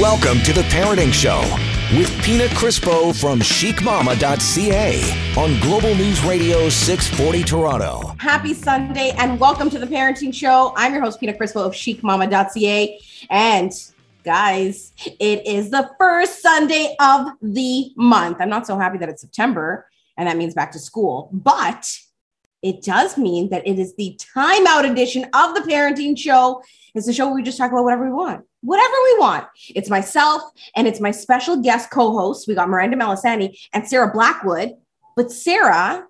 Welcome to the Parenting Show with Pina Crispo from chicmama.ca on Global News Radio 640 Toronto. Happy Sunday and welcome to the Parenting Show. I'm your host, Pina Crispo of chicmama.ca. And guys, it is the first Sunday of the month. I'm not so happy that it's September and that means back to school, but it does mean that it is the timeout edition of the Parenting Show. It's the show where we just talk about whatever we want whatever we want. It's myself and it's my special guest co-host. We got Miranda Malisani and Sarah Blackwood. But Sarah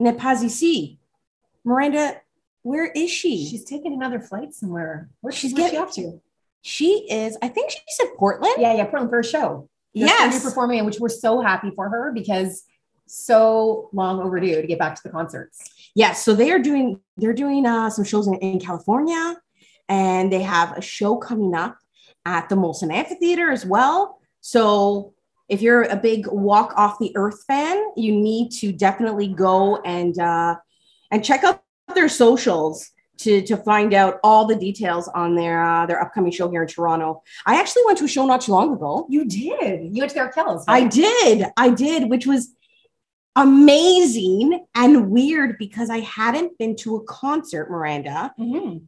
ici. Miranda, where is she? She's taking another flight somewhere. Where's She's getting getting- up to? She is, I think she's in Portland. Yeah, yeah, Portland for a show. Yes. performing, in which we're so happy for her because so long overdue to get back to the concerts. Yes. So they are doing, they're doing uh, some shows in, in California and they have a show coming up at the Molson Amphitheater as well. So if you're a big walk off the earth fan, you need to definitely go and uh, and check out their socials to to find out all the details on their uh, their upcoming show here in Toronto. I actually went to a show not too long ago. You did. You went to their Kells. I did, I did, which was amazing and weird because I hadn't been to a concert, Miranda, hmm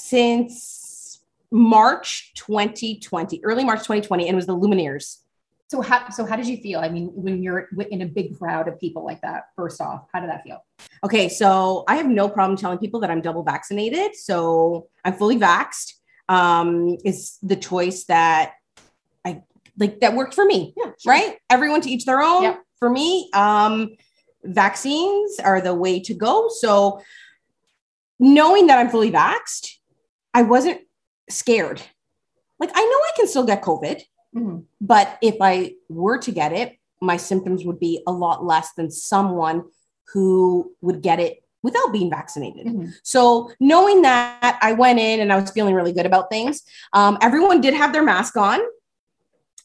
since March 2020, early March 2020, and it was the Lumineers. So how so how did you feel? I mean, when you're in a big crowd of people like that, first off, how did that feel? Okay, so I have no problem telling people that I'm double vaccinated. So I'm fully vaxxed. Um, is the choice that I like that worked for me, Yeah, right? Everyone to each their own. Yep. For me, um, vaccines are the way to go. So knowing that I'm fully vaxxed, I wasn't scared. Like I know I can still get COVID. Mhm. But if I were to get it, my symptoms would be a lot less than someone who would get it without being vaccinated. Mhm. So knowing that, I went in and I was feeling really good about things. Um, everyone did have their mask on.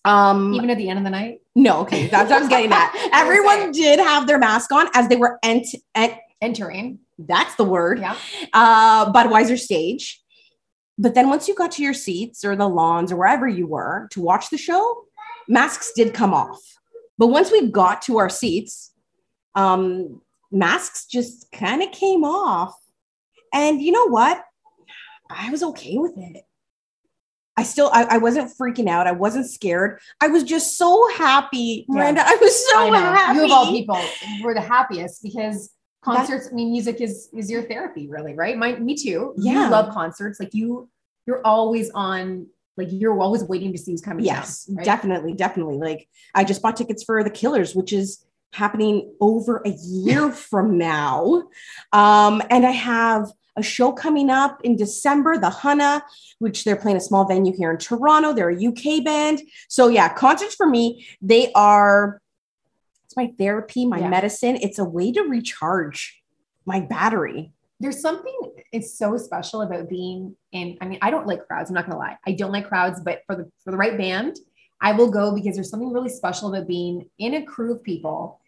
Um, Even at the end of the night. No, okay, that's what I was getting at. Everyone did have their mask on as they were ent- ent- Entering. that's the word Yeah. uh, Budweiser stage. But then once you got to your seats or the lawns or wherever you were to watch the show, masks did come off. But once we got to our seats, um, masks just kind of came off. And you know what? I was okay with it. I still, I, I wasn't freaking out. I wasn't scared. I was just so happy, Yeah. Miranda. I was so I happy. You of all people were the happiest because concerts, I mean, music is is your therapy, really, right? My, me too. Yeah. You love concerts. Like you, you're always on. Like you're always waiting to see who's coming. Yes, down, right? definitely, definitely. Like I just bought tickets for the Killers, which is happening over a year from now. Um, and I have a show coming up in December, the Hunna, which they're playing a small venue here in Toronto. They're a UK band. So yeah, concerts for me, they are it's my therapy, my Yeah. medicine. It's a way to recharge my battery. There's something it's so special about being in. I mean, I don't like crowds. I'm not gonna lie. I don't like crowds, but for the for the right band, I will go because there's something really special about being in a crew of people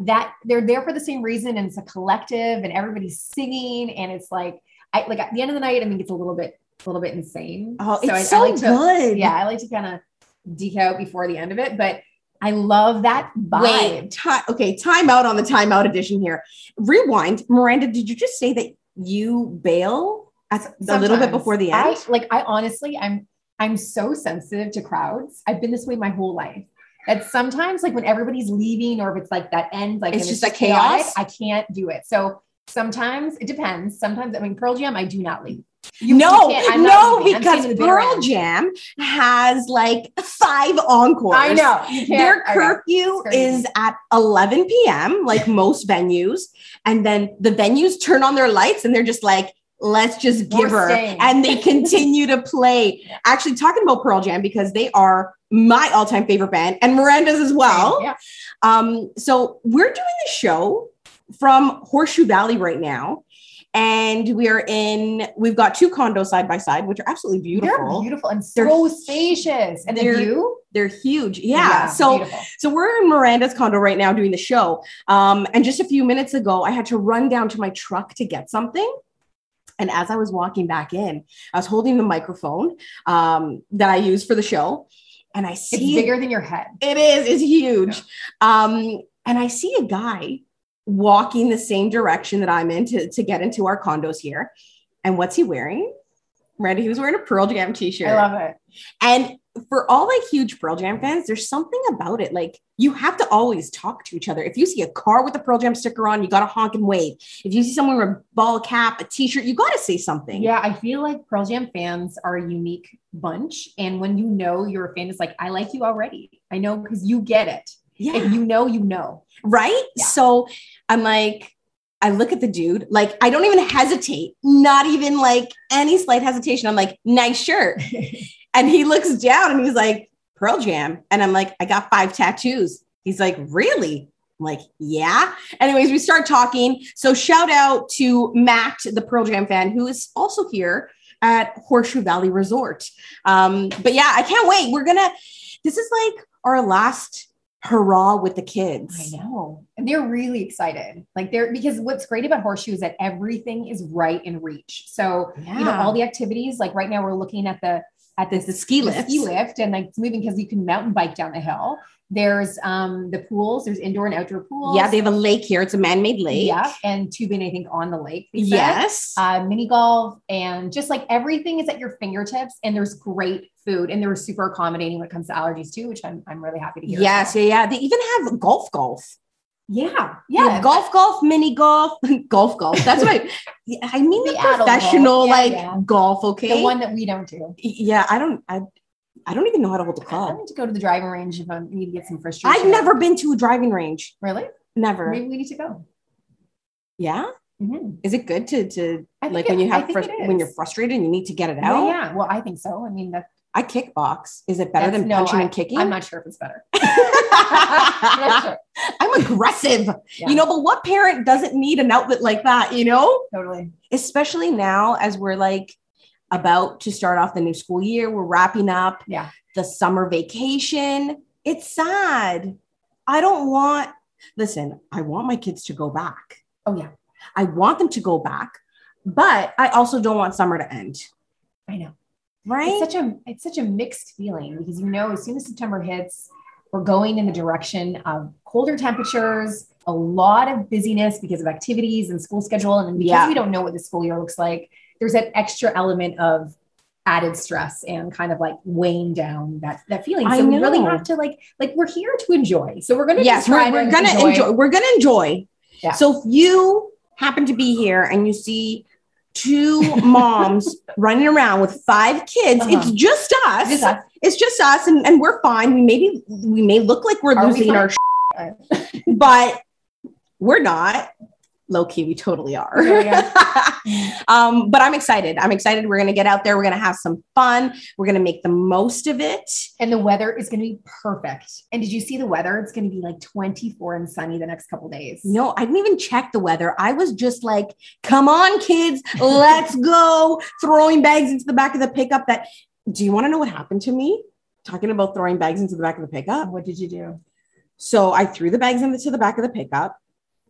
that they're there for the same reason and it's a collective and everybody's singing and it's like I like at the end of the night, I mean, it's a little bit a little bit insane. Oh, I- it's so like to good. yeah, I like to kind of deke out before the end of it, but I love that vibe. Wait, ti- okay, time out on the timeout edition here. Rewind. Miranda, did you just say that you bail at a little bit before the end? I, like I honestly, I'm I'm so sensitive to crowds. I've been this way my whole life. That sometimes, like when everybody's leaving, or if it's like that end, like It's and just a chaotic, chaos? I can't do it. So sometimes it depends. Sometimes, I mean, Pearl Jam, I do not leave. no, I'm no. I'm because staying in the bitter Pearl end. Jam has like five encores. I know. Their curfew It's crazy. is at 11 p.m., like most venues. And then the venues turn on their lights and they're just like, let's just We're give her. staying. And they continue to play. Actually, talking about Pearl Jam, because they are my all time favorite band and Miranda's as well. Yeah. Um, so we're doing the show from Horseshoe Valley right now. And we are in, we've got two condos side by side, which are absolutely They're beautiful. beautiful and They're- so spacious. And they're- view, They're huge. Yeah. so beautiful. so we're in Miranda's condo right now doing the show. Um, and just a few minutes ago, I had to run down to my truck to get something. And as I was walking back in, I was holding the microphone um, that I use for the show. and I It's see bigger than your head. it is, it's huge. Um, and I see a guy walking the same direction that I'm in to, to get into our condos here. And what's he wearing? Right, he was wearing a Pearl Jam t-shirt. I love it. And for all like huge Pearl Jam fans, there's something about it. Like you have to always talk to each other. If you see a car with a Pearl Jam sticker on, you got to honk and wave. If you see someone with a ball cap, a t-shirt, you got to say something. Yeah, I feel like Pearl Jam fans are a unique bunch. And when you know you're a fan, it's like, I like you already. I know because you get it. Yeah. If you know, you know. right? Yeah. So I'm like, I look at the dude, like I don't even hesitate, not even like any slight hesitation. I'm like, nice shirt. and he looks down and he's like, Pearl Jam. And I'm like, I got five tattoos. He's like, really? I'm like, yeah. Anyways, we start talking. So shout out to Matt, the Pearl Jam fan, who is also here at Horseshoe Valley Resort. Um, but yeah, I can't wait. We're gonna, this is like our last hurrah with the kids. I know. And they're really excited. Like they're because what's great about horseshoe is that everything is right in reach. So, you know, Yeah. all the activities, like right now we're looking at the at this the ski the lift. ski lift and like it's moving because you can mountain bike down the hill. There's um the pools, there's indoor and outdoor pools. Yeah, they have a lake here. It's a man-made lake. yeah, and tubing, I think, on the lake. Yes. uh, mini golf, and just like everything is at your fingertips. And there's great food, and they're super accommodating when it comes to allergies too, which I'm, I'm really happy to hear. yes. Yeah. Yeah. They even have golf, golf. Yeah, Yeah. yeah. Golf, golf, mini golf, golf, golf. That's right. I, mean. The, The professional. Yeah, like yeah. golf. Okay. the one that we don't do. yeah. I don't. I. I don't even know how to hold a club. I need to go to the driving range if I need to get some frustration. I've never been to a driving range. really. Never. Maybe we need to go. Yeah. Mhm. Is it good to to like it- when you have it when you're frustrated and you need to get it Yeah, out? yeah. Well, I think so. I mean, that, I kickbox. Is it better That's- than no, punching I- and kicking? I'm not sure if it's better. I'm sure. I'm aggressive. Yeah, You know, but what parent doesn't need an outlet like that? You know. totally. especially now as we're like about to start off the new school year, we're wrapping up Yeah. the summer vacation. It's sad. I don't want, listen, I want my kids to go back. Oh yeah, I want them to go back, but I also don't want summer to end. I know. Right? It's such a it's such a mixed feeling because you know as soon as September hits, we're going in the direction of colder temperatures, a lot of busyness because of activities and school schedule, and because Yeah. we don't know what the school year looks like, there's that extra element of added stress and kind of like weighing down that that feeling. So we really have to like like we're here to enjoy. So we're gonna yes, we're, we're gonna enjoy. We're gonna enjoy. Yeah. So if you happen to be here and you see two moms running around with five kids, Uh-huh. it's just us. Just us. it's just us and, and we're fine. We maybe we may look like we're Are losing fine? our but we're not. Low key, we totally are. Yeah, um, but I'm excited. I'm excited. We're gonna get out there. We're gonna have some fun. We're gonna make the most of it. And the weather is going to be perfect. And did you see the weather? It's going to be like 24 and sunny the next couple days. No, I didn't even check the weather. I was just like, come on, kids, let's go. Throwing bags into the back of the pickup. That do you want to know what happened to me? Talking about throwing bags into the back of the pickup. What did you do? So I threw the bags into the back of the pickup.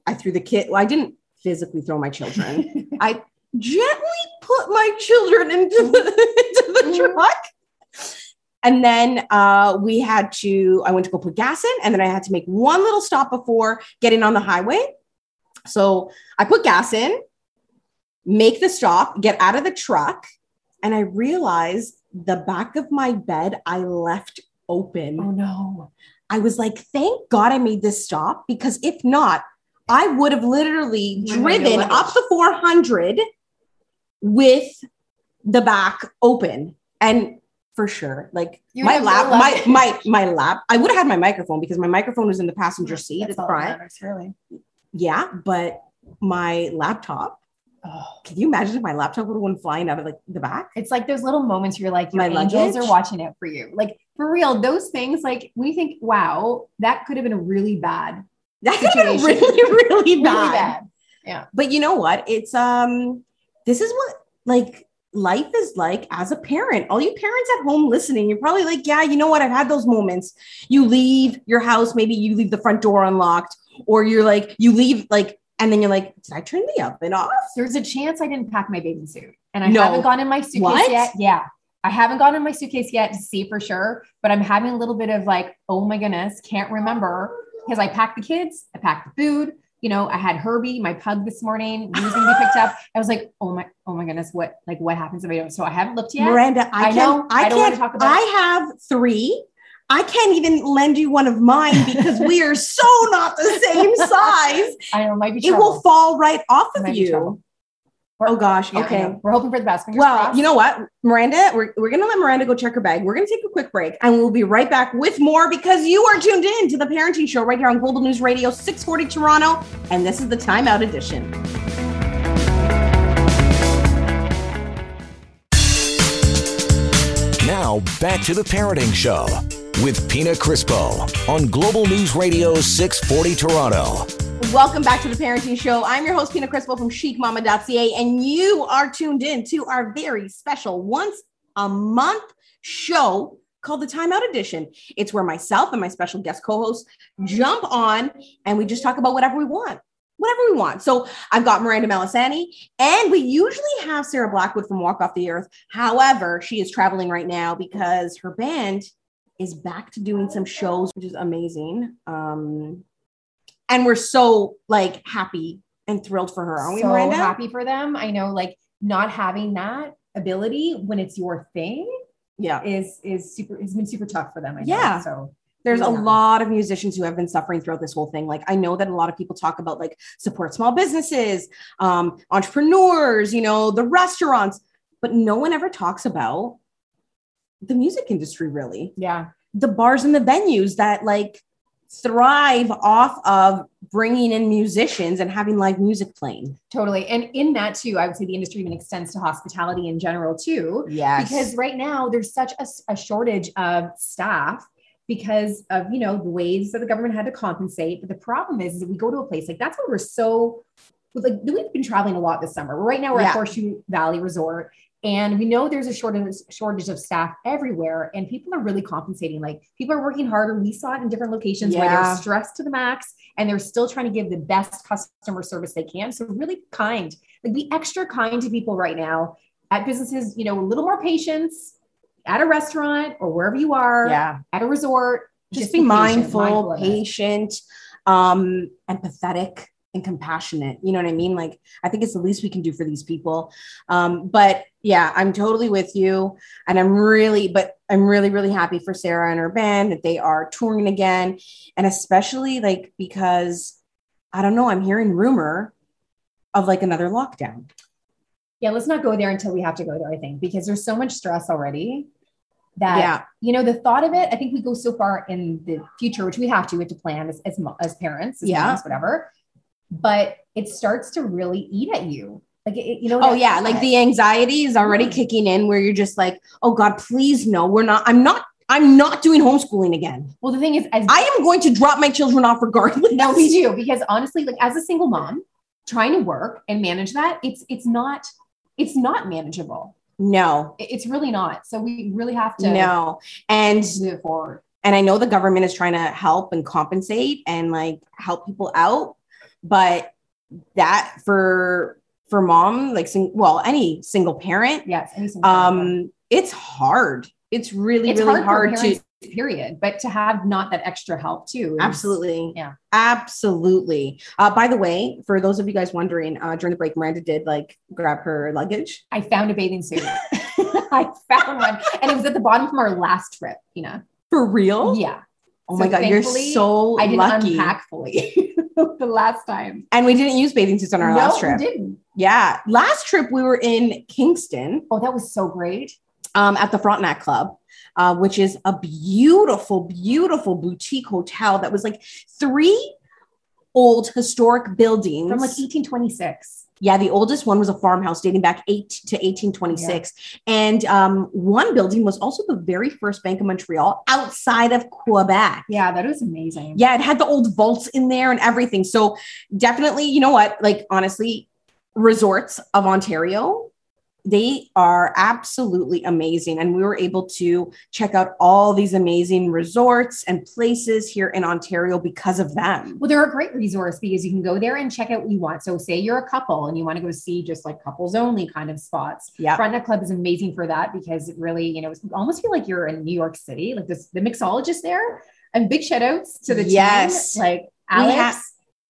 I threw the kid. Well, I didn't physically throw my children. I gently put my children into the, into the Mhm. truck. And then uh, we had to, I went to go put gas in, and then I had to make one little stop before getting on the highway. So I put gas in, make the stop, get out of the truck, and I realized the back of my bed I left open. oh no. I was like, thank God I made this stop because if not, I would have literally You driven up the 400 with the back open. And for sure, like You my lap, my, my, my lap, I would have had my microphone because my microphone was in the passenger seat That's at the all front. matters, really. Yeah. But my laptop, Oh, can you imagine if my laptop would have went flying out of like the back? it's like those little moments where you're like, your My angels luggage? are watching out for you. Like for real, those things, like we think, wow, that could have been a really bad, That could have been really, really really bad. Yeah. but you know what it's um this is what like life is like as a parent all you parents at home listening you're probably like yeah you know what i've had those moments you leave your house maybe you leave the front door unlocked or you're like you leave like and then you're like did i turn the oven off There's a chance I didn't pack my bathing suit and I No. haven't gone in my suitcase What? yet. Yeah. I haven't gotten in my suitcase yet to see for sure, but I'm having a little bit of like, oh my goodness, can't remember because I packed the kids, I packed the food. You know, I had Herbie, my pug, this morning. He was to be picked up. I was like, oh my, oh my goodness, what, like, what happens if I don't? So I haven't looked yet. Miranda, I, I can, know. I, I don't wanna can't. talk about I have three. I can't even lend you one of mine because we are so not the same size. I know, it might be It will fall right off of you. Trouble. Oh gosh. Yeah, okay. We're hoping for the best. Fingers Well, crossed. you know what, Miranda, we're, we're going to let Miranda go check her bag. We're going to take a quick break and we'll be right back with more because you are tuned in to the parenting show right here on Global News Radio 640 Toronto. And this is the Timeout Edition. Now back to the parenting show with Pina Crispo on Global News Radio 640 Toronto. Welcome back to the parenting show. I'm your host, Pina Crispo from chicmama.ca, and you are tuned in to our very special once a month show called the Timeout Edition. It's where myself and my special guest co host jump on and we just talk about whatever we want. Whatever we want. So I've got Miranda Malisani, and we usually have Sarah Blackwood from Walk Off the Earth. However, she is traveling right now because her band is back to doing some shows, which is amazing. Um, and we're so like happy and thrilled for her, aren't we, so Miranda? happy for them. I know, like not having that ability when it's your thing Yeah. is is super. It's been super tough for them. I know. Yeah. So There's a lot of musicians who have been suffering throughout this whole thing. Like I know that a lot of people talk about like support small businesses, um, entrepreneurs, you know, the restaurants, but no one ever talks about the music industry really. yeah, The bars and the venues that like thrive off of bringing in musicians and having live music playing. totally. And in that too, I would say the industry even extends to hospitality in general too. Yes. because right now there's such a, a shortage of staff because of you know the ways that the government had to compensate but the problem is, is that we go to a place like that's where we're so like we've been traveling a lot this summer right now we're Yeah. at horseshoe valley resort and we know there's a shortage shortage of staff everywhere and people are really compensating like people are working harder we saw it in different locations where they're stressed to the max and they're still trying to give the best customer service they can so really kind like be extra kind to people right now at businesses, you know, a little more patience at a restaurant or wherever you are, yeah. at a resort. just, be patient, mindful, of it. patient, um, empathetic, and compassionate. You know what I mean? Like, I think it's the least we can do for these people. Um, but yeah, I'm totally with you. And I'm really, but I'm really, really happy for Sarah and her band that they are touring again. And especially like because I don't know, I'm hearing rumor of like another lockdown. Yeah, let's not go there until we have to go there, I think, because there's so much stress already that, Yeah. you know, the thought of it, I think we go so far in the future, which we have to, we have to plan as, as, as parents, as Yeah. moms, whatever. But it starts to really eat at you. Like, it, you know, Oh yeah, like the anxiety is already Yeah. kicking in where you're just like, oh God, please no, we're not, I'm not, I'm not doing homeschooling again. well, the thing is, as I am going to drop my children off regardless. No, we do because honestly, like as a single mom, trying to work and manage that, it's it's not it's not manageable. No, It's really not. So we really have to no. And move forward. and I know the government is trying to help and compensate and like help people out, but that for for mom, like sing, well, any single parent, Yes, single parent. um, it's hard. It's really, it's really hard, hard, to period. But to have not that extra help too. is- Absolutely. Yeah. Absolutely. Uh, by the way, for those of you guys wondering, uh, during the break, Miranda did like grab her luggage. I found a bathing suit. I found one, and it was at the bottom from our last trip. You know. For real? Yeah. Oh So my God. You're so I didn't lucky. unpack fully the last time. And we didn't use bathing suits on our no, last we trip. didn't. Yeah. Last trip, we were in Kingston Oh, that was so great. um, at the Frontenac Club. Uh, which is a beautiful, beautiful boutique hotel that was like three old historic buildings From like 1826. Yeah, the oldest one was a farmhouse dating back eight to 1826. And um, one building was also the very first Bank of Montreal outside of Quebec. Yeah, that was amazing. Yeah, it had the old vaults in there and everything. So definitely, you know what? Like honestly, resorts of Ontario they are absolutely amazing. And we were able to check out all these amazing resorts and places here in Ontario because of them. Well, they're a great resource because you can go there and check out what you want. So, say you're a couple and you want to go see just like couples only kind of spots. Yeah. Frontenac Club is amazing for that because it really, you know, it's almost feel like you're in New York City. Like this, the mixologist there. And big shout outs to the Yes. team. Like Alex. ha-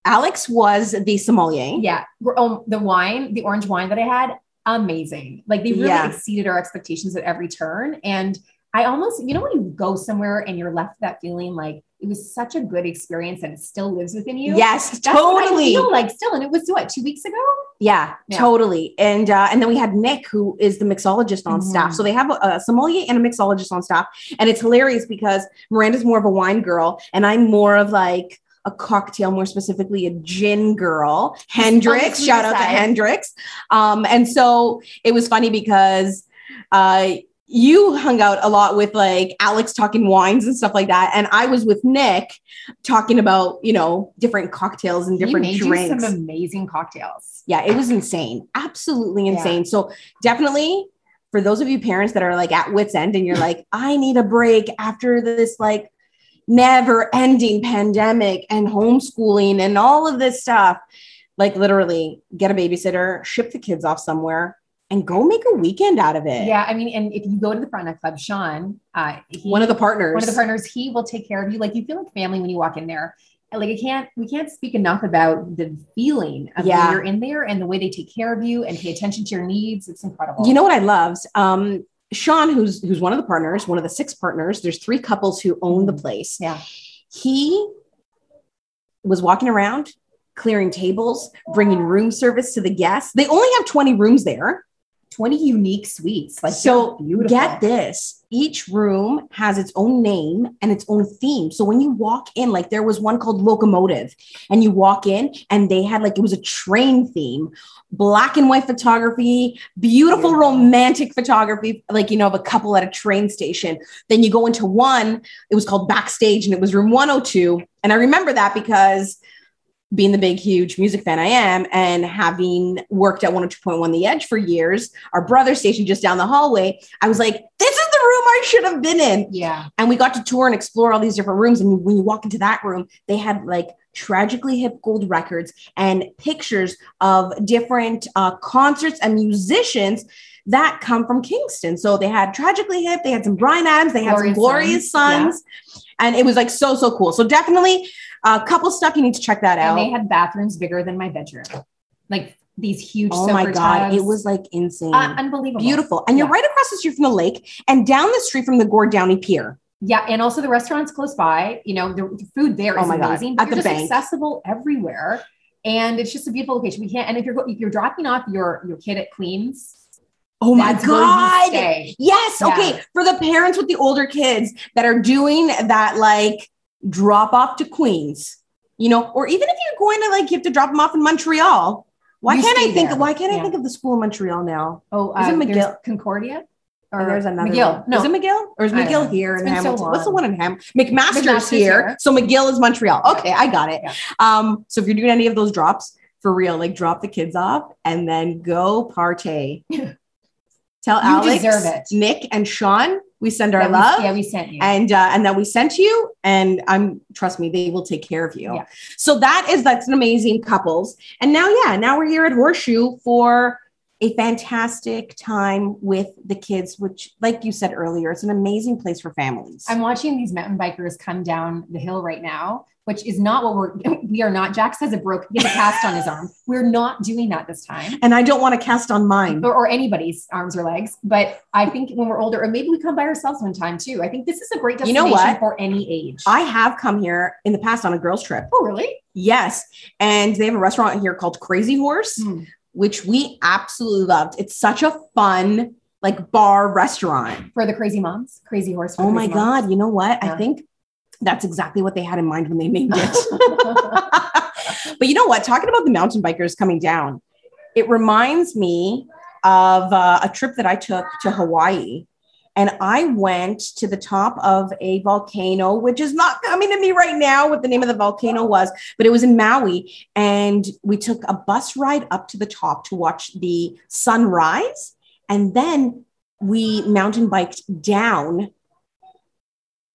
Alex was the sommelier. yeah. Um, the wine, the orange wine that I had, amazing. Like they really Yeah. exceeded our expectations at every turn. And I almost, you know, when you go somewhere and you're left with that feeling like it was such a good experience and it still lives within you. Yes, That's totally. feel like still. And it was what, two weeks ago? Yeah, Yeah. totally. And uh, and then we had Nick, who is the mixologist on Mhm. staff. So they have a, a sommelier and a mixologist on staff, and it's hilarious because Miranda's more of a wine girl, and I'm more of like a cocktail, more specifically a gin girl. Hendrick's, shout out to. Hendrick's. Um, and so it was funny because uh, you hung out a lot with like Alex talking wines and stuff like that, and I was with Nick talking about you know different cocktails and different drinks some amazing cocktails. yeah, it was insane. Absolutely Yeah. insane. So definitely for those of you parents that are like at wits end and you're like, I need a break after this like never ending pandemic and homeschooling and all of this stuff, like literally get a babysitter, ship the kids off somewhere and go make a weekend out of it. Yeah. I mean, and if you go to the Frontenac Club, Sean, uh, he, One of the partners. one of the partners, he will take care of you. Like you feel like family when you walk in there. Like I can't, we can't speak enough about the feeling of Yeah. when you're in there and the way they take care of you and pay attention to your needs. It's incredible. You know what I loved? Um, Sean, who's who's one of the partners, one of the six partners. There's three couples who own the Mhm. place. Yeah. He was walking around, clearing tables, bringing room service to the guests. They only have 20 rooms there. 20 unique suites. Like So beautiful. get this each room has its own name and its own theme. So when you walk in, like there was one called Locomotive, and you walk in and they had like it was a train theme, black and white photography, beautiful romantic photography, like you know, of a couple at a train station. Then you go into one, it was called Backstage, and it was room 102. And I remember that because being the big, huge music fan I am, and having worked at 102.1 The Edge for years, our brother station just down the hallway, I was like, this is I should have been in. Yeah. And we got to tour and explore all these different rooms. And when you walk into that room, they had like tragically hip gold records and pictures of different uh, concerts and musicians that come from Kingston. So they had tragically hip, they had some Bryan Adams, they had some Glorious glorious Sons, sons. And it was like so, so cool. So definitely a couple stuff you need to check that And out. they had bathrooms bigger than my bedroom. Like these huge oh my God. It was like insane. uh, unbelievable. Beautiful. And you're right across the street from the lake and down the street from the Gord Downie Pier. Yeah, and also the restaurants close by. You know, the, food there is Oh my God, amazing. at But the just bank. accessible everywhere, and it's just a beautiful location. We can't. And if you're if you're dropping off your your kid at Queens, Oh my that's God. Yes. Yeah. Okay. For the parents with the older kids that are doing that, like drop off to Queens, you know, or even if you're going to like, you have to drop them off in Montreal. Why You can't I think? there. Why can't I think of the school in Montreal now? Oh, Is it uh, McGill? Concordia, Or there's another McGill. one. No, is it McGill or is McGill here in been so Hamilton? What's the one in Ham? McMaster's, McMaster's here, here. so McGill is Montreal. Okay, I got it. Yeah. Um, so if you're doing any of those drops for real, like drop the kids off and then go partay. Tell You Alex. Nick, and Sean we send our we- love. yeah, we sent you. and uh, and that we sent you and i'm trust me they will take care of you Yeah. so that is that's an amazing couples and now yeah now we're here at horseshoe for a fantastic time with the kids which like you said earlier it's an amazing place for families I'm watching these mountain bikers come down the hill right now, which is not what we're. We are not. Jax has a broke, he has a cast on his arm. We're not doing that this time. and i don't want to cast on mine or, or anybody's arms or legs. But I think when we're older, or maybe we come by ourselves one time too. I think this is a great You destination know what? for any age. i have come here in the past on a girls trip oh, really? yes and they have a restaurant here called crazy horse Hmm. which we absolutely loved it's such a fun like bar restaurant For the crazy moms, crazy horse. Oh my moms. God. You know what? I think that's exactly what they had in mind when they named it. but you know what? Talking about the mountain bikers coming down, it reminds me of uh, a trip that I took to Hawaii. And I went to the top of a volcano, which is not coming to me right now what the name of the volcano was, but it was in Maui. And we took a bus ride up to the top to watch the sunrise And then we mountain biked down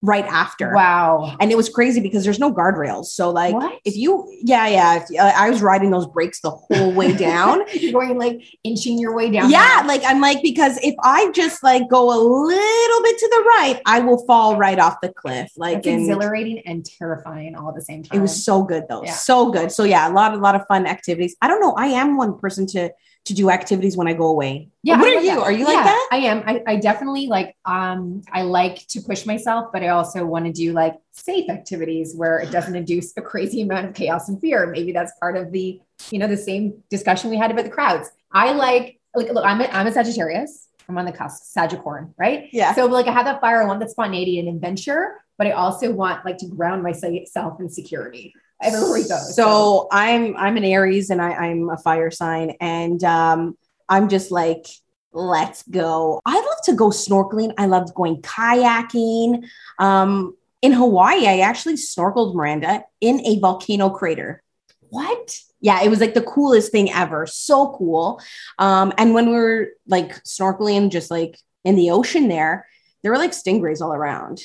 right after. Wow. And it was crazy because there's no guardrails. So like What? if you yeah, yeah, if, uh, I was riding those brakes the whole way down. You're going like inching your way down. yeah, like I'm like because if I just like go a little bit to the right, I will fall right off the cliff. Like That's and exhilarating and terrifying all at the same time. it was so good though. Yeah. So good. So yeah, a lot a lot of fun activities. I don't know, I am one person to to do activities when I go away. Yeah, What are you? that. Are you like Yeah, that? I am. I, I definitely like um I like to push myself, but I also want to do like safe activities where it doesn't induce a crazy amount of chaos and fear. Maybe that's part of the, you know, the same discussion we had about the crowds. I like like look, I'm a, I'm a Sagittarius. I'm on the cusp, Sagicorn, right? Yeah. So like I have that fire, I want that spontaneity and adventure, but I also want like to ground myself in security everywhere we go. So I'm I'm an Aries and I, I'm a fire sign, and um, I'm just like, let's go. I love to go snorkeling. I loved going kayaking. Um, in Hawaii, I actually snorkeled Miranda in a volcano crater. what? Yeah, it was like the coolest thing ever. So cool. Um, and when we were like snorkeling, just like in the ocean there, there were like stingrays all around.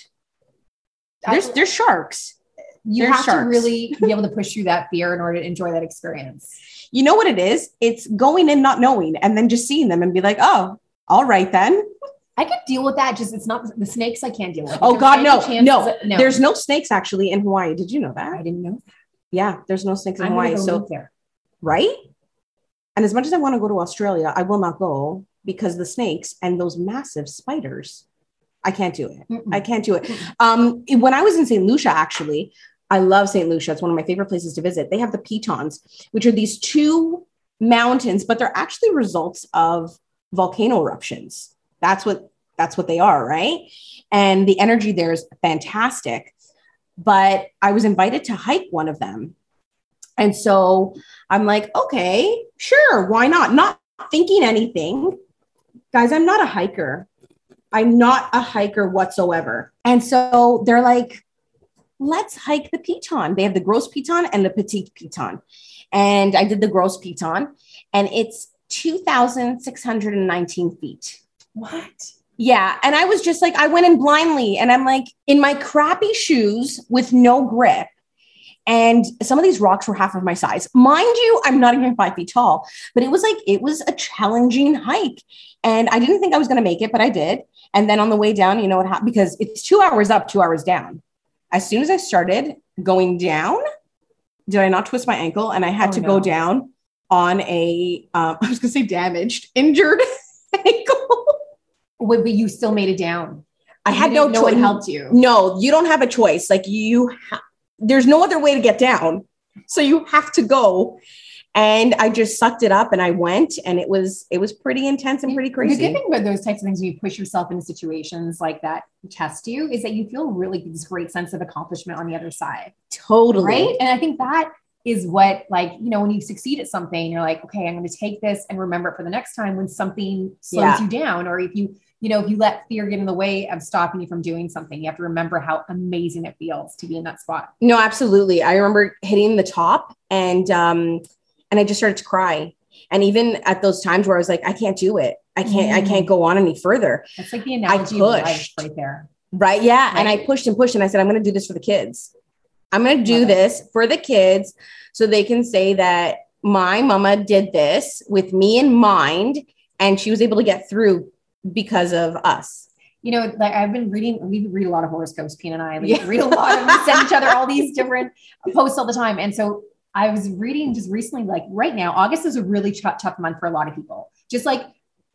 There's there's sharks. You have to really be able to push through that fear in order to enjoy that experience. You know what it is? It's going in not knowing and then just seeing them and be like, oh, all right then. I could deal with that. Just it's not the snakes I can't deal with. Oh God, no, no. no. There's no snakes actually in Hawaii. Did you know that? I didn't know. Yeah, there's no snakes in I'm Hawaii. go So there. right? And as much as I want to go to Australia, I will not go because the snakes and those massive spiders. I can't do it. Mm-mm. I can't do it. Um, when I was in St. Lucia, actually, I love St. Lucia. It's one of my favorite places to visit. They have the Pitons, which are these two mountains, but they're actually results of volcano eruptions. That's what that's what they are, right? And the energy there is fantastic. But I was invited to hike one of them. And so I'm like, okay, sure, why not? Not thinking anything. Guys, I'm not a hiker. I'm not a hiker whatsoever. And so they're like, let's hike the Piton. They have the Gros Piton and the petite Piton. And I did the Gros Piton, and it's 2,619 feet. What? Yeah. And I was just like, I went in blindly, and I'm like, in my crappy shoes with no grip. And some of these rocks were half of my size. Mind you, I'm not even five feet tall, but it was like, it was a challenging hike. And I didn't think I was going to make it, but I did. And then on the way down, you know what happened? Because it's two hours up, two hours down. As soon as I started going down, did I not twist my ankle? And I had Oh, to no. go down on a, um, I was going to say damaged, injured ankle. Wait, but you still made it down. I You had no didn't know what choice. helped you. No, you don't have a choice. Like you, ha- there's no other way to get down. So you have to go. And I just sucked it up and I went and it was, it was pretty intense and pretty crazy. The good thing about those types of things, when you push yourself into situations like that test you, is that you feel really this great sense of accomplishment on the other side. Totally. right and i think that is what like you know when you succeed at something you're like okay i'm going to take this and remember it for the next time when something slows Yeah. you down or if you you know if you let fear get in the way of stopping you from doing something you have to remember how amazing it feels to be in that spot No, absolutely. I remember hitting the top and um and I just started to cry. And even at those times where I was like, I can't do it. I can't, I can't go on any further. that's like the analogy of life pushed. right there Right. Yeah. And I pushed and pushed and I said, I'm going to do this for the kids. I'm going to do this for the kids so they can say that my mama did this with me in mind and she was able to get through because of us. you know like i've been reading we read a lot of horoscopes pina and i like, Yeah. read a lot of we send each other all these different posts all the time and so i was reading just recently like right now august is a really tou- tough month for a lot of people just like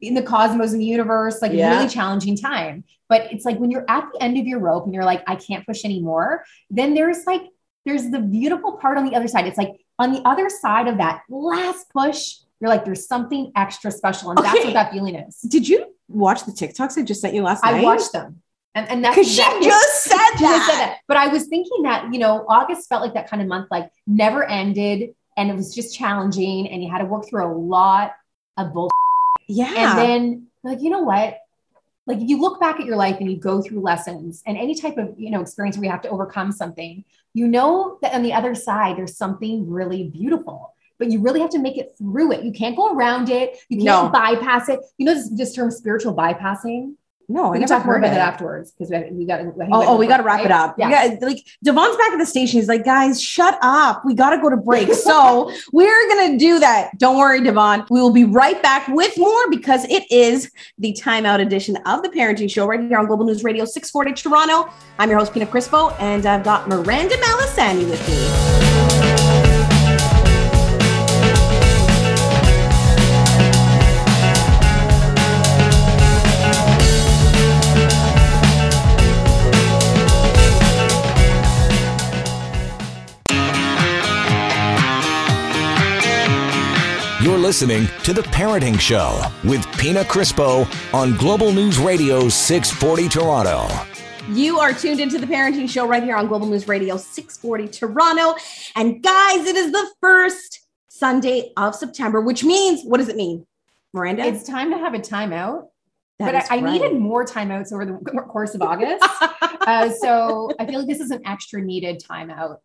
in the cosmos in the universe like a Yeah. really challenging time but it's like when you're at the end of your rope and you're like i can't push anymore then there's like there's the beautiful part on the other side it's like on the other side of that last push you're like there's something extra special and that's what that feeling is Did you watch the TikToks I just sent you last night? I watched them. And, and that's Because she just said she just said that. that. But I was thinking that, you know, August felt like that kind of month, like never ended. And it was just challenging. And you had to work through a lot of bull. Yeah. And then like, you know what? Like if you look back at your life and you go through lessons and any type of, you know, experience where you have to overcome something, you know that on the other side, there's something really beautiful. but you really have to make it through it. You can't go around it. You can't bypass it. You know this, this term spiritual bypassing. No, I We can never talk more about it. that afterwards because we, we got. Oh, oh, we got to wrap it up. Yeah. We got, like Devon's back at the station. He's like, guys, shut up. We got to go to break. So we're gonna do that. Don't worry, Devon. We will be right back with more because it is the timeout edition of the Parenting Show right here on Global News Radio 640 Toronto. I'm your host Pina Crispo, and I've got Miranda Malisani with me. Listening to The Parenting Show with Pina Crispo on Global News Radio 640 Toronto. You are tuned into the Parenting Show right here on Global News Radio 640 Toronto. And guys, it is the first Sunday of September, which means what does it mean, Miranda? It's time to have a timeout. That but is I, I needed more timeouts over the course of August. uh, so I feel like this is an extra needed timeout.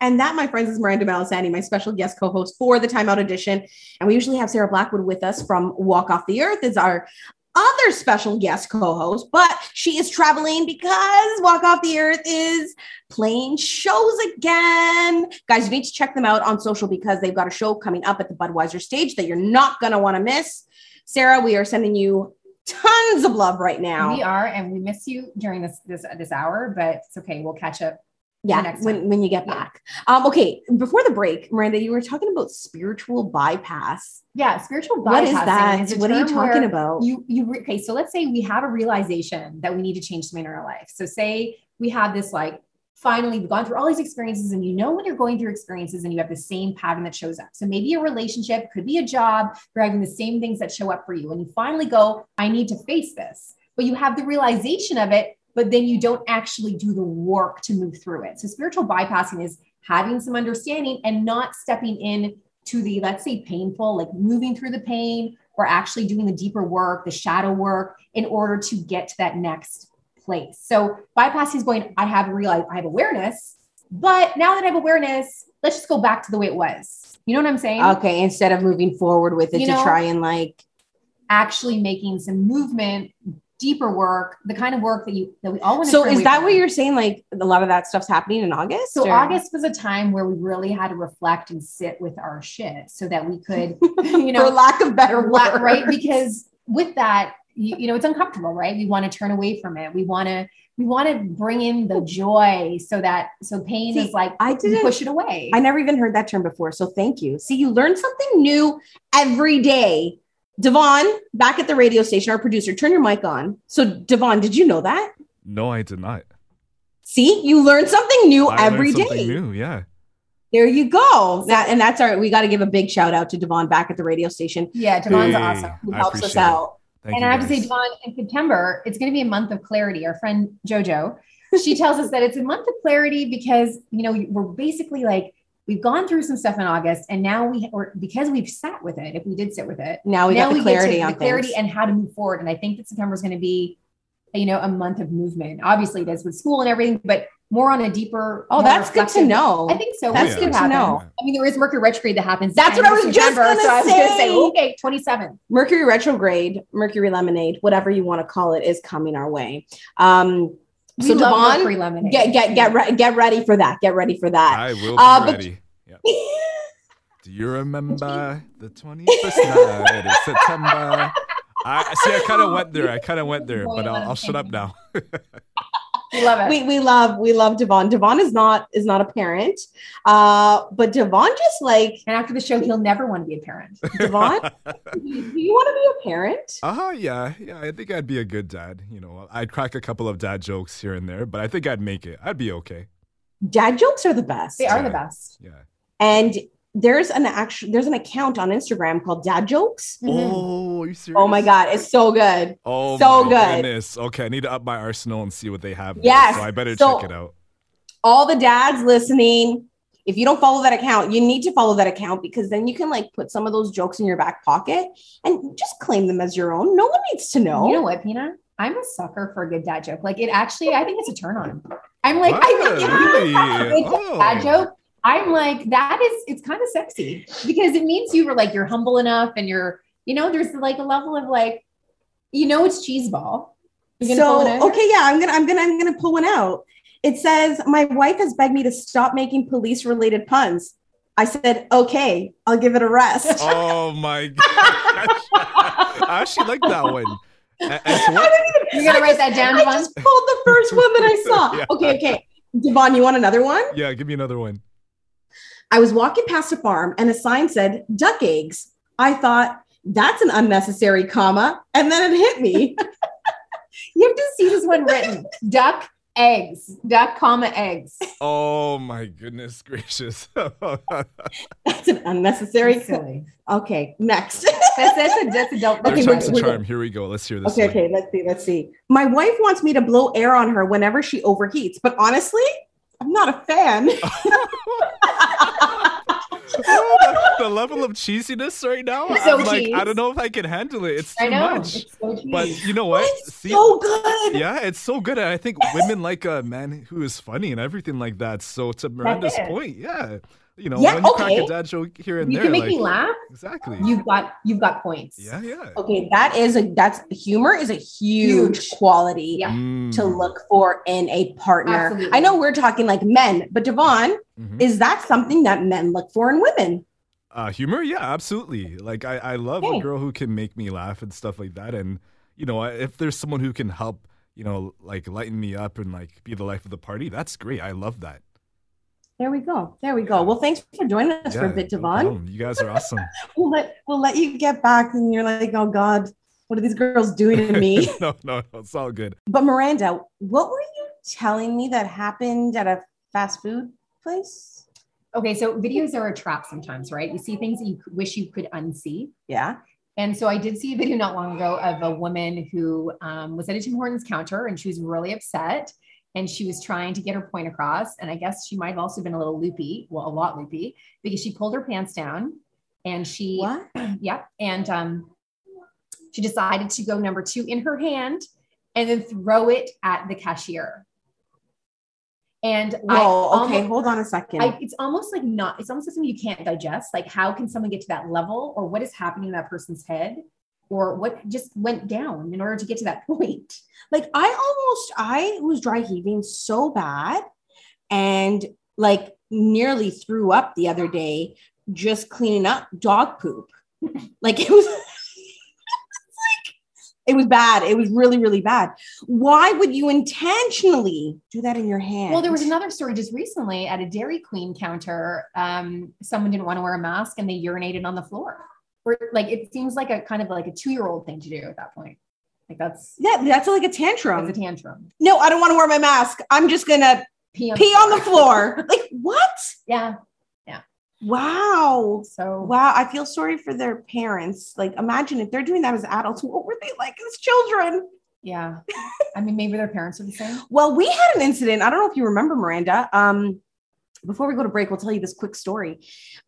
And that, my friends, is Miranda Malisani, my special guest co-host for the Timeout Edition. And we usually have Sarah Blackwood with us from Walk Off the Earth as our other special guest co-host, but she is traveling because Walk Off the Earth is playing shows again. Guys, you need to check them out on social because they've got a show coming up at the Budweiser stage that you're not going to want to miss. Sarah, we are sending you tons of love right now. We are, and we miss you during this this this hour, but it's okay. We'll catch up. Yeah when, when you get Yeah. back um okay before the break miranda you were talking about spiritual bypass Yeah, spiritual bypass. what is that is what are you talking about You you re- okay? So let's say we have a realization that we need to change something in our life. So say we have this like finally we've gone through all these experiences and you know when you're going through experiences and you have the same pattern that shows up so maybe a relationship could be a job you're having the same things that show up for you and you finally go i need to face this but you have the realization of it but then you don't actually do the work to move through it so spiritual bypassing is having some understanding and not stepping in to the let's say painful like moving through the pain or actually doing the deeper work the shadow work in order to get to that next place. So bypassing is going, I have realized I have awareness, but now that I have awareness, let's just go back to the way it was. You know what I'm saying? okay instead of moving forward with it You to know- try and like Actually making some movement, deeper work, the kind of work that you that we all want to so is that what you're saying like a lot of that stuff's happening in august so or- August was a time where we really had to reflect and sit with our shit so that we could, you know, for lack of better word right? Because with that you, you know it's uncomfortable right? We want to turn away from it. We want to we want to bring in the joy so that so pain See, is like I didn't- push it away. I never even heard that term before so thank you. See you learn something new every day devon back at the radio station our producer turn your mic on so devon did you know that No, I did not. see you learn something new I every learned day. something new. Yeah. There you go. That, and that's our. We got to give a big shout out to Devon back at the radio station yeah Devon's Hey, awesome who helps us it. out. Thank and you I have to say. Devon, in September, it's going to be a month of clarity. Our friend JoJo, she tells us that it's a month of clarity because, you know, we're basically like, we've gone through some stuff in August and now we, or because we've sat with it, if we did sit with it, Now we now got the we clarity get to on the clarity things. and how to move forward. And I think that September is going to be, you know, a month of movement. Obviously, it is with school and everything, but more on a deeper. oh, that's good to know. I think so. That's We'll good to know. I mean, there is Mercury retrograde that happens. That's what I was just September, gonna so I was gonna say. okay, 27. Mercury retrograde, Mercury lemonade, whatever you want to call it, is coming our way. Um, We so love Devon, Mercury lemonade. get get get re- get ready for that. Get ready for that. I will be Uh, but- ready. Yep. Do you remember the 21st night of September? I see. I kind of went there. I kind of went there, but I'll, I'll shut up now. We love it. we we love we love Devon. Devon is not is not a parent, uh, but Devon just like and after the show, he'll never want to be a parent. Devon. do you want to be a parent? Uh huh. Yeah. Yeah. I think I'd be a good dad. You know, I'd crack a couple of dad jokes here and there, but I think I'd make it. I'd be okay. Dad jokes are the best. They are the best. Yeah. And there's an actual there's an account on Instagram called Dad Jokes. Mm-hmm. Oh, are you serious? Oh my god, it's so good. Oh, So my good. Goodness. Okay, I need to up my arsenal and see what they have. there, Yes. So I better So- check it out. All the dads listening, if you don't follow that account, you need to follow that account because then you can like put some of those jokes in your back pocket and just claim them as your own. No one needs to know. You know what, Pina? I'm a sucker for a good dad joke. Like it actually, I think it's a turn on. I'm like, I think if you Really? have a good Oh. dad joke, I'm like, that is, it's kind of sexy because it means you were like, you're humble enough and you're, you know, there's like a level of like, you know, it's cheese ball. You're gonna pull one So okay, yeah, I'm gonna I'm gonna I'm gonna pull one out. It says my wife has begged me to stop making police related puns. I said, okay, I'll give it a rest. Oh my gosh. I actually like that one. And, and so what, You're gonna write that down, I just pulled the first one that I saw. Yeah. Okay, okay. Devon, you want another one? yeah, give me another one. I was walking past a farm and a sign said duck eggs. I thought that's an unnecessary comma, and then it hit me. You have to see this one written. Duck eggs. Duck comma eggs. Oh my goodness gracious. that's an unnecessary. That's silly. Okay, next. That's, that's a that's a dope. Okay, Third wait, time's a wait. charm. Here we go. Let's hear this. Okay, one. okay, let's see, let's see. My wife wants me to blow air on her whenever she overheats, but honestly, I'm not a fan. Oh, the, level of cheesiness right now. So I'm like. I don't know if I can handle it. It's too much. It's so. But you know what? It's See- so good. yeah, it's so good. And I think women like a man who is funny and everything like that. So to Miranda's point, yeah, you know, Yeah, when you crack okay. a dad joke here and you there, can make like, me laugh. exactly. You've got you've got points. yeah, yeah. Okay, that is a that's humor is a huge, Huge. quality Yeah. Mm. to look for in a partner. Absolutely. I know we're talking like men, but Devon, Mhm. is that something that men look for in women? Uh, humor, yeah, absolutely. Like I, I love Okay. a girl who can make me laugh and stuff like that. And you know, if there's someone who can help, you know, like lighten me up and like be the life of the party, that's great. I love that. There we go. There we go. Well, thanks for joining us for a bit, no Devon. problem. you guys are awesome. we'll let we'll let you get back, and you're like, oh God, what are these girls doing to me? no, no, no, it's all good. but Miranda, what were you telling me that happened at a fast food place? Okay, so videos are a trap sometimes, right? You see things that you wish you could unsee. Yeah. And so I did see a video not long ago of a woman who um, was at a Tim Hortons counter and she was really upset and she was trying to get her point across. And I guess she might have also been a little loopy, well, a lot loopy, because she pulled her pants down and she, What? yeah, and um, she decided to go number two in her hand and then throw it at the cashier. And I Whoa. Okay. hold on a second. I, it's almost like not, it's almost like something you can't digest. Like, how can someone get to that level or what is happening in that person's head or what just went down in order to get to that point? like I almost I was dry heaving so bad and like nearly threw up the other day just cleaning up dog poop. like it was like it was bad. It was really, really bad. Why would you intentionally do that in your hand? Well, there was another story just recently at a Dairy Queen counter. Um, someone didn't want to wear a mask and they urinated on the floor. Like, it seems like a kind of like a two year old thing to do at that point. Like, that's, yeah, that's like a tantrum. that's a tantrum. no, I don't want to wear my mask. I'm just gonna Pee pee on the floor. like what? Yeah. Yeah. Wow. So, Wow, I feel sorry for their parents. Like, imagine if they're doing that as adults, what were they like as children? yeah. I mean, maybe their parents are the same. Well, we had an incident. I don't know if you remember, Miranda. Um, before we go to break, we'll tell you this quick story.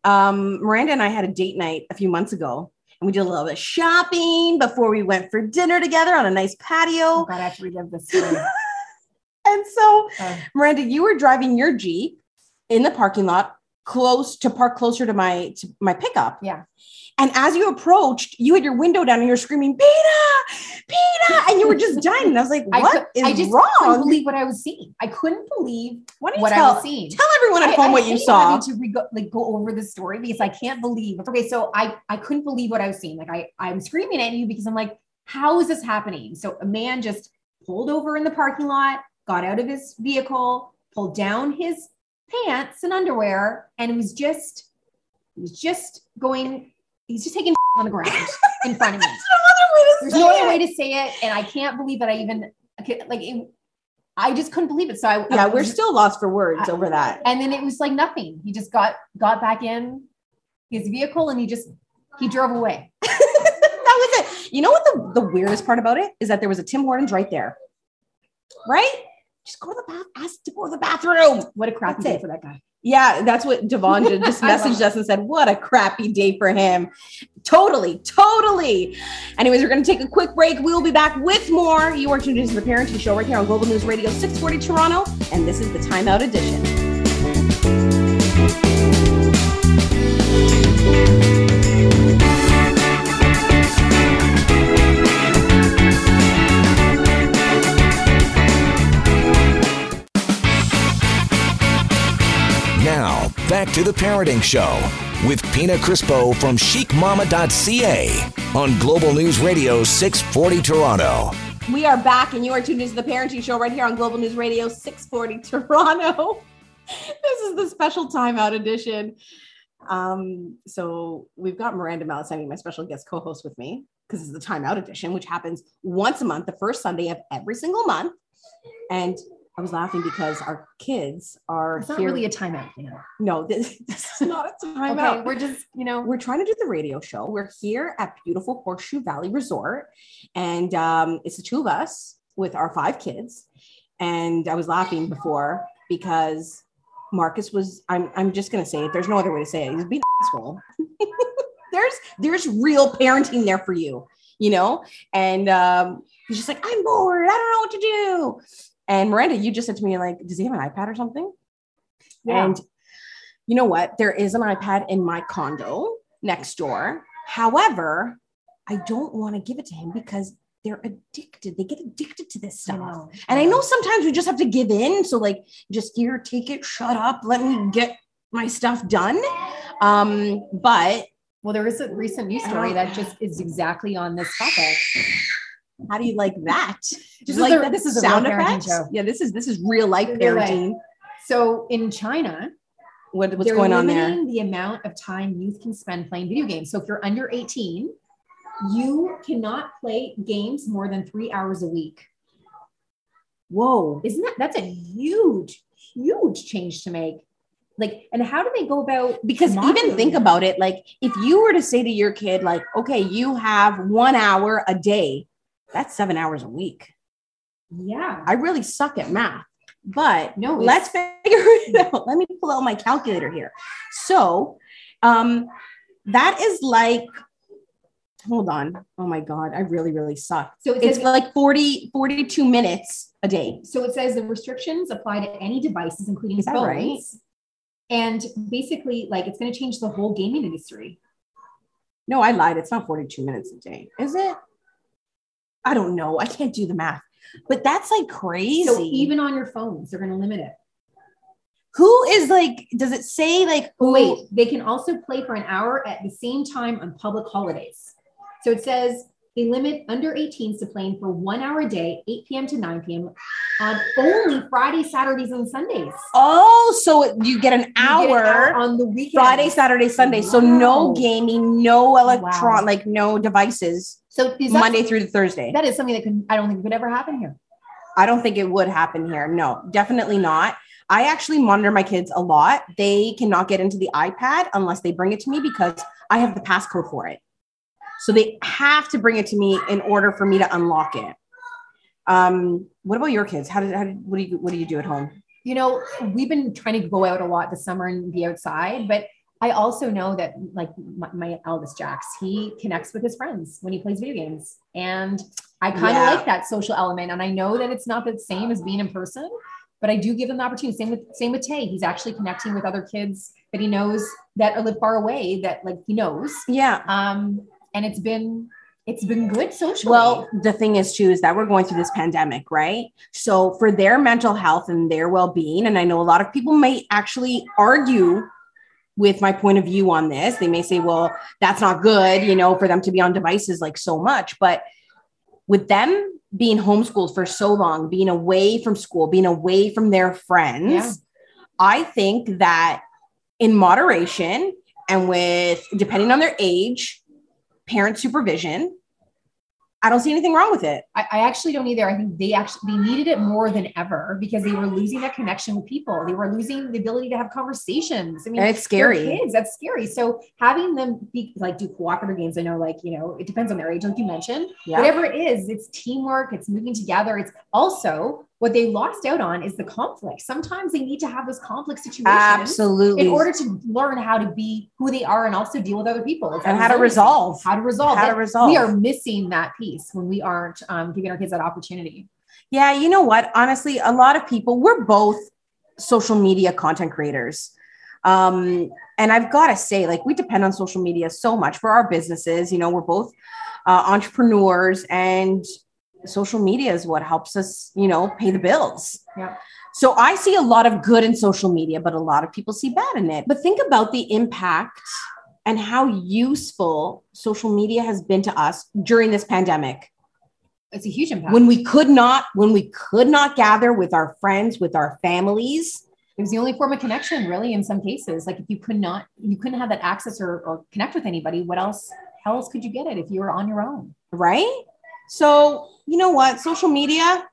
Um, Miranda and I had a date night a few months ago, and we did a little bit of shopping before we went for dinner together on a nice Oh, patio. God, I have to relive this story. And so, Uh, Miranda, you were driving your Jeep in the parking lot, close to park closer to my to my pickup. Yeah. And as you approached, you had your window down and you're screaming, Peta, Peta, and you were just dying. And I was like, I what cou- is I just couldn't wrong? believe what I was seeing. I couldn't believe What, tell, I was seeing. Tell everyone at I- home I what you saw. to re- go, like go over the story because I can't believe. Okay, so I I couldn't believe what I was seeing. Like I I'm screaming at you because I'm like, how is this happening? So a man just pulled over in the parking lot, got out of his vehicle, pulled down his pants and underwear, and it was just he was just going. He's just taking on the ground in front of me. There's no other way to say it, and I can't believe that I even like. It, I just couldn't believe it. So I Yeah, I we're still lost for words I- over that. and then it was like nothing. He just got got back in his vehicle and he just he drove away. that was it. You know what the, the weirdest part about it is that there was a Tim Hortons right there. Right? Just go to the bath, ask to go to the bathroom. What a crappy That's day it. for that guy. Yeah, that's what Devon just messaged us and said, What a crappy day for him. Totally, totally. Anyways, we're going to take a quick break. We will be back with more. You are tuned into the Parenting Show right here on Global News Radio 640 Toronto, and this is the Timeout Edition. To the Parenting Show with Pina Crispo from chicmama.ca on Global News Radio 640 Toronto. We are back, and you are tuned into the Parenting Show right here on Global News Radio 640 Toronto. this is the special timeout edition. Um, so we've got Miranda Malisani, my special guest co-host, with me because it's the timeout edition, which happens once a month, the first Sunday of every single month. And I was laughing because our kids are It's not here. really a timeout. You know. no, this, this is not a timeout. Okay, we're just you know we're trying to do the radio show. We're here at beautiful Horseshoe Valley Resort, and um, it's the two of us with our five kids. And I was laughing before because Marcus was. I'm. I'm just gonna say it. There's no other way to say it. He's being an asshole. there's there's real parenting there for you, you know. And um, he's just like, I'm bored. I don't know what to do. And Miranda, you just said to me like, does he have an iPad or something? Yeah. And you know what? There is an iPad in my condo next door. However, I don't want to give it to him because they're addicted. They get addicted to this stuff. And I know sometimes we just have to give in. So, like, just here, take it, shut up, let me get my stuff done. Um, but Well, there is a recent news story that just is exactly on this topic. How do you like that? This like a, that this is a sound real parenting effects? show. Yeah, this is this is real life parenting. So in China, What, what's going on there? the amount of time youth can spend playing video games. So if you're under 18, you cannot play games more than three hours a week. Whoa. Isn't that that's a huge, huge change to make? Like, and how do they go about because even think about it like if you were to say to your kid like okay you have one hour a day that's seven hours a week Yeah. i really suck at math but No, let's figure it out let me pull out my calculator here so um that is like hold on oh my god i really really suck So it it's like 40 42 minutes a day So it says the restrictions apply to any devices, including Is phones. right? And basically, like it's going to change the whole gaming industry. no i lied it's not 42 minutes a day is it i don't know i can't do the math but that's like crazy So even on your phones, they're going to limit it. Who is like, does it say like, who- wait, they can also play for an hour at the same time on public holidays. So it says they limit under 18s to playing for one hour a day, 8 p.m. to 9 p.m. on only Fridays, Saturdays, and Sundays. Oh, so you get an You get an hour, on the weekend. Friday, Saturday, Sunday. So no gaming, no electron, Wow. like no devices, So Monday through to Thursday. That is something that could I don't think could ever happen here. I don't think it would happen here. No, definitely not. I actually monitor my kids a lot. They cannot get into the iPad unless they bring it to me because I have the passcode for it. So they have to bring it to me in order for me to unlock it. Um, what about your kids? How did, how did what do you what do you do at home? you know, we've been trying to go out a lot this summer and be outside, but I also know that like my, my eldest Jax, he connects with his friends when he plays video games. And I kind of Yeah. like that social element. And I know that it's not the same as being in person, but I do give him the opportunity. Same with same with Tay. He's actually connecting with other kids that he knows that live far away that like he knows. Yeah. Um, and it's been it's been good socially. Well, the thing is too is that we're going through this pandemic, right? So for their mental health and their well-being, and I know a lot of people may actually argue with my point of view on this. They may say, well, that's not good, you know, for them to be on devices like so much. But with them being homeschooled for so long, being away from school, being away from their friends, Yeah. I think that in moderation and with depending on their age, parent supervision, I don't see anything wrong with it. I, I actually don't either. I think they actually they needed it more than ever because they were losing that connection with people. They were losing the ability to have conversations. I mean, And it's scary. Kids, that's scary. So having them be like do cooperative games, I know, like you know, it depends on their age, like you mentioned. Yeah. Whatever it is, it's teamwork. It's moving together. It's also what they lost out on is the conflict. Sometimes they need to have those conflict situations Absolutely. in order to learn how to be who they are and also deal with other people. It's and how to resolve. How to resolve. How to resolve. We are missing that piece when we aren't um, giving our kids that opportunity. Yeah, you know what? Honestly, a lot of people, we're both social media content creators. Um, And I've got to say, like, we depend on social media so much for our businesses. You know, we're both uh, entrepreneurs, and social media is what helps us, you know, pay the bills. Yeah. So I see a lot of good in social media, but a lot of people see bad in it. But think about the impact and how useful social media has been to us during this pandemic It's a huge impact. when we could not when we could not gather with our friends with our families it was the only form of connection, really, in some cases. Like if you could not, you couldn't have that access or, or connect with anybody, what else, how else could you get it if you were on your own? right so you know what social media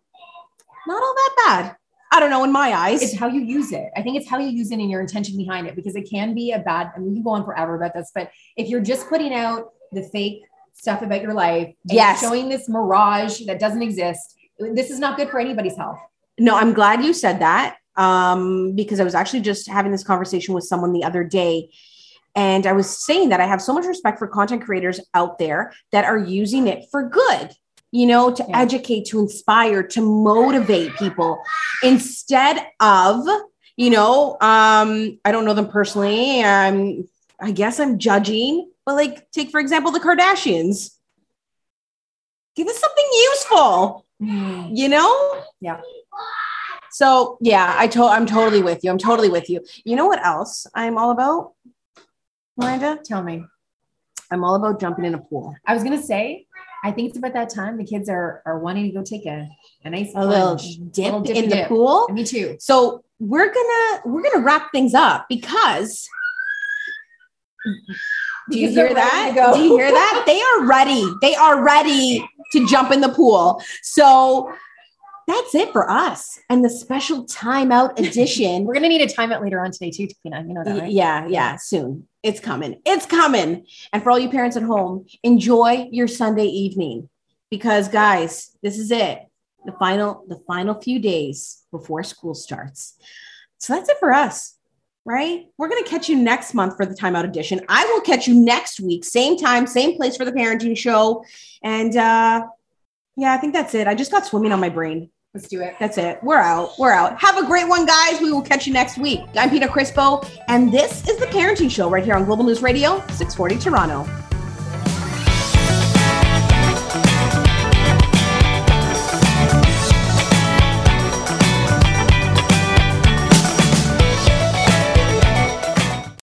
not all that bad i don't know in my eyes It's how you use it. I think it's how you use it and your intention behind it because it can be a bad, I mean, we can go on forever about this, but if you're just putting out the fake stuff about your life, and Yes. showing this mirage that doesn't exist, this is not good for anybody's health. no i'm glad you said that um, because i was actually just having this conversation with someone the other day and i was saying that i have so much respect for content creators out there that are using it for good you know to Yeah. educate to inspire to motivate people instead of you know um i don't know them personally i'm i guess i'm judging but like take for example the kardashians give us something useful you know Yeah. so yeah i to- i'm totally with you i'm totally with you you know what else i'm all about miranda Tell me. i'm all about jumping in a pool I was gonna say, I think it's about that time the kids are are wanting to go take a, a nice a little dip Little in the dip. pool Me too. so we're gonna we're gonna wrap things up because do you hear that do you hear that they are ready they are ready to jump in the pool so that's it for us and the special timeout edition We're gonna need a timeout later on today too, Tina. You know that, right? Yeah, yeah, soon. It's coming. It's coming. And for all you parents at home, enjoy your Sunday evening because guys, this is it. The final the final few days before school starts. So that's it for us. Right? We're going to catch you next month for the timeout edition. I will catch you next week, same time, same place for the parenting show. And uh yeah, I think that's it. I just got swimming on my brain. Let's do it. That's it. We're out. We're out. Have a great one, guys. We will catch you next week. I'm Pina Crispo, and this is the Parenting Show right here on Global News Radio, 640 Toronto.